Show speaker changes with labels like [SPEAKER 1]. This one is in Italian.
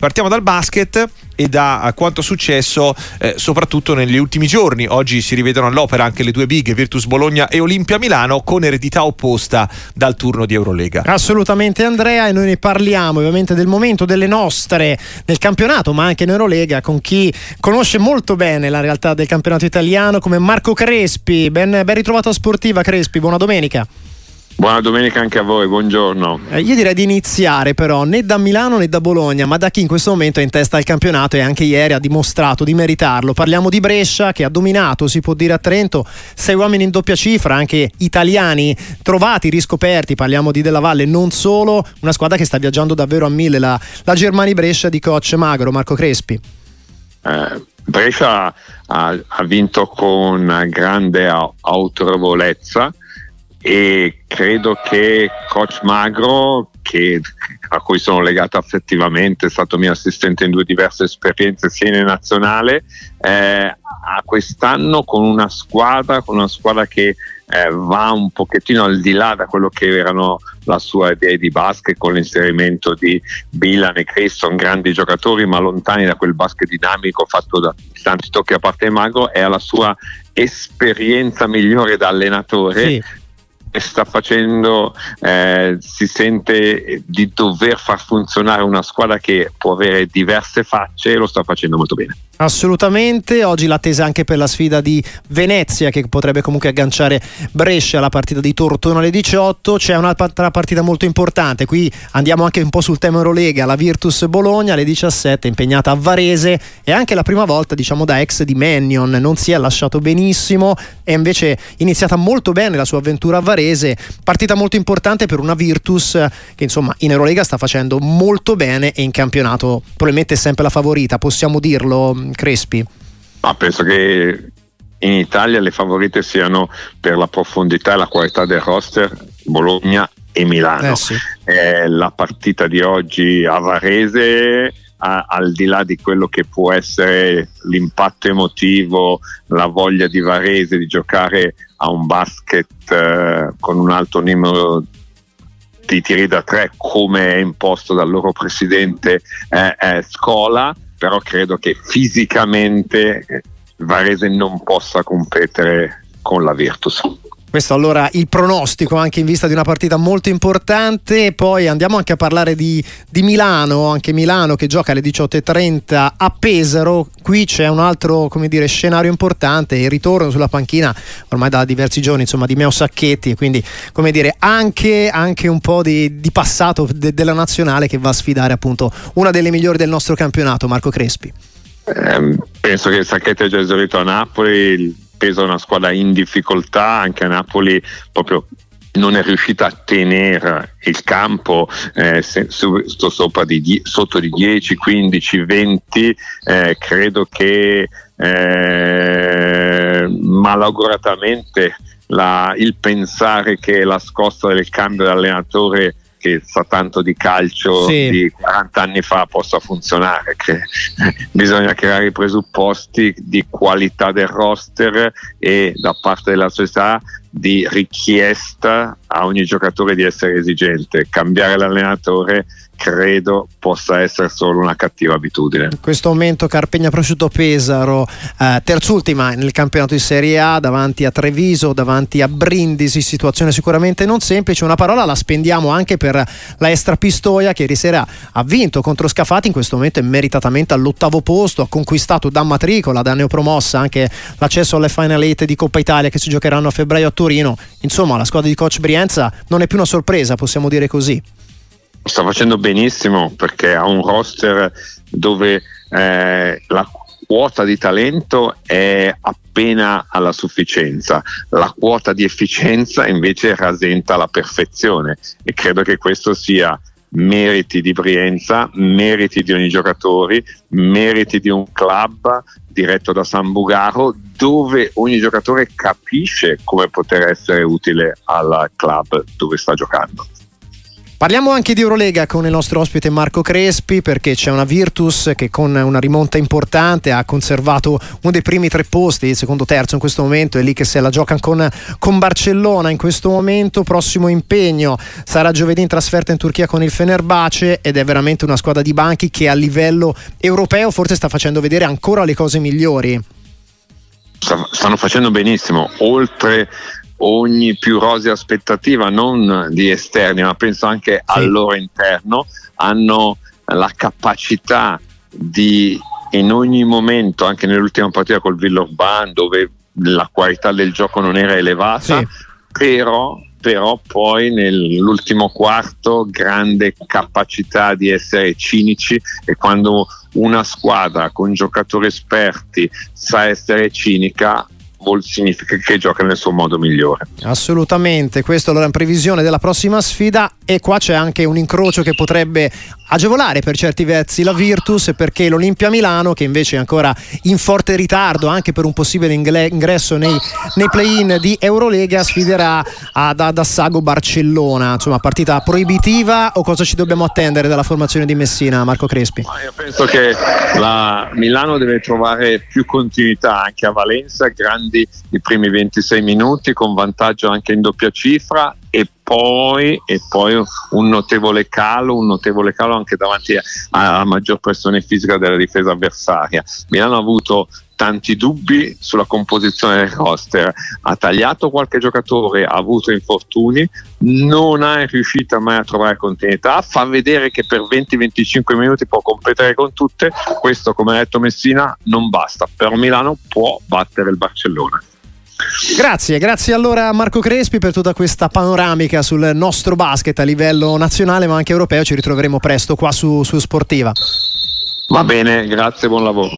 [SPEAKER 1] Partiamo dal basket e da quanto successo eh, soprattutto negli ultimi giorni. Oggi si rivedono all'opera anche le due big Virtus Bologna e Olimpia Milano con eredità opposta dal turno di Eurolega.
[SPEAKER 2] Assolutamente Andrea e noi ne parliamo ovviamente del momento delle nostre nel campionato ma anche in Eurolega con chi conosce molto bene la realtà del campionato italiano come Marco Crespi. Ben, ben ritrovato a Sportiva Crespi, buona domenica.
[SPEAKER 3] Buona domenica anche a voi, buongiorno.
[SPEAKER 2] Eh, io direi di iniziare però né da Milano né da Bologna, ma da chi in questo momento è in testa al campionato e anche ieri ha dimostrato di meritarlo. Parliamo di Brescia che ha dominato, si può dire a Trento, sei uomini in doppia cifra, anche italiani trovati, riscoperti, parliamo di Della Valle, non solo, una squadra che sta viaggiando davvero a mille, la, la Germani Brescia di coach Magro, Marco Crespi.
[SPEAKER 3] Eh, Brescia ha, ha vinto con grande autorevolezza e credo che coach Magro che, a cui sono legato affettivamente, è stato mio assistente in due diverse esperienze sia in nazionale, eh, quest'anno con una squadra, con una squadra che eh, va un pochettino al di là da quello che erano la sua idea di basket con l'inserimento di Bilan e Creston, grandi giocatori ma lontani da quel basket dinamico fatto da tanti tocchi a parte Magro e alla sua esperienza migliore da allenatore. Sì sta facendo, eh, si sente di dover far funzionare una squadra che può avere diverse facce e lo sta facendo molto bene.
[SPEAKER 2] Assolutamente, oggi l'attesa anche per la sfida di Venezia che potrebbe comunque agganciare Brescia alla partita di Tortona alle 18, c'è un'altra partita molto importante, qui andiamo anche un po' sul tema Eurolega, la Virtus Bologna alle 17 impegnata a Varese. E anche la prima volta diciamo da ex di Mannion, non si è lasciato benissimo. È invece iniziata molto bene la sua avventura a Varese, partita molto importante per una Virtus che insomma in Eurolega sta facendo molto bene e in campionato probabilmente è sempre la favorita, possiamo dirlo Crespi?
[SPEAKER 3] Ah, penso che in Italia le favorite siano per la profondità e la qualità del roster Bologna e Milano. Eh sì. eh, la partita di oggi a Varese, a, al di là di quello che può essere l'impatto emotivo, la voglia di Varese di giocare a un basket eh, con un alto numero di tiri da tre come è imposto dal loro presidente eh, eh, Scola, però credo che fisicamente Varese non possa competere con la Virtus.
[SPEAKER 2] Questo allora il pronostico anche in vista di una partita molto importante. Poi andiamo anche a parlare di, di Milano, anche Milano che gioca alle 18.30 a Pesaro. Qui c'è un altro dire, scenario importante, il ritorno sulla panchina ormai da diversi giorni insomma, di Meo Sacchetti, quindi come dire, anche, anche un po' di, di passato de, della nazionale che va a sfidare appunto una delle migliori del nostro campionato, Marco Crespi.
[SPEAKER 3] Eh, penso che Sacchetti è già esaurito a Napoli Pesa una squadra in difficoltà, anche a Napoli proprio non è riuscita a tenere il campo eh, su, sopra di, sotto di 10, 15, 20, eh, credo che eh, malauguratamente la, il pensare che la scossa del cambio di allenatore che sa tanto di calcio sì. di 40 anni fa possa funzionare, che bisogna creare i presupposti di qualità del roster e da parte della società di richiesta a ogni giocatore di essere esigente. Cambiare l'allenatore credo possa essere solo una cattiva abitudine.
[SPEAKER 2] In questo momento Carpegna Prosciutto Pesaro, eh, terzultima nel campionato di Serie A, davanti a Treviso, davanti a Brindisi, situazione sicuramente non semplice. Una parola la spendiamo anche per la Estra Pistoia che ieri sera ha vinto contro Scafati, in questo momento è meritatamente all'ottavo posto, ha conquistato da matricola, da neopromossa anche l'accesso alle Final 8 di Coppa Italia che si giocheranno a febbraio a Torino. Insomma, la squadra di coach Brienza non è più una sorpresa, possiamo dire così
[SPEAKER 3] sta facendo benissimo perché ha un roster dove eh, la quota di talento è appena alla sufficienza, la quota di efficienza invece rasenta la perfezione e credo che questo sia meriti di Brienza, meriti di ogni giocatore, meriti di un club diretto da San Bugaro dove ogni giocatore capisce come poter essere utile al club dove sta giocando.
[SPEAKER 2] Parliamo anche di Eurolega con il nostro ospite Marco Crespi perché c'è una Virtus che con una rimonta importante ha conservato uno dei primi tre posti, il secondo terzo in questo momento, è lì che se la gioca con, con Barcellona in questo momento. Prossimo impegno sarà giovedì in trasferta in Turchia con il Fenerbahce ed è veramente una squadra di banchi che a livello europeo forse sta facendo vedere ancora le cose migliori.
[SPEAKER 3] Stanno facendo benissimo, oltre ogni più rosea aspettativa, non di esterni, ma penso anche sì. al loro interno, hanno la capacità di in ogni momento, anche nell'ultima partita col Villorban, dove la qualità del gioco non era elevata, sì. però, però poi nell'ultimo quarto grande capacità di essere cinici e quando una squadra con giocatori esperti sa essere cinica vuol significa che gioca nel suo modo migliore.
[SPEAKER 2] Assolutamente, questo allora in previsione della prossima sfida e qua c'è anche un incrocio che potrebbe agevolare per certi versi la Virtus perché l'Olimpia Milano che invece è ancora in forte ritardo anche per un possibile ingresso nei, nei play-in di Eurolega sfiderà ad, Assago Barcellona, insomma partita proibitiva o cosa ci dobbiamo attendere dalla formazione di Messina Marco Crespi?
[SPEAKER 3] io penso che la Milano deve trovare più continuità anche a Valenza, grande grandi i primi 26 minuti con vantaggio anche in doppia cifra e poi, e poi un notevole calo, un notevole calo anche davanti alla maggior pressione fisica della difesa avversaria. Milano ha avuto tanti dubbi sulla composizione del roster, ha tagliato qualche giocatore, ha avuto infortuni, non è riuscita mai a trovare continuità, fa vedere che per 20-25 minuti può competere con tutte, questo come ha detto Messina non basta, però Milano può battere il Barcellona.
[SPEAKER 2] Grazie, grazie allora a Marco Crespi per tutta questa panoramica sul nostro basket a livello nazionale ma anche europeo, ci ritroveremo presto qua su, su Sportiva.
[SPEAKER 3] Va bene, grazie, buon lavoro.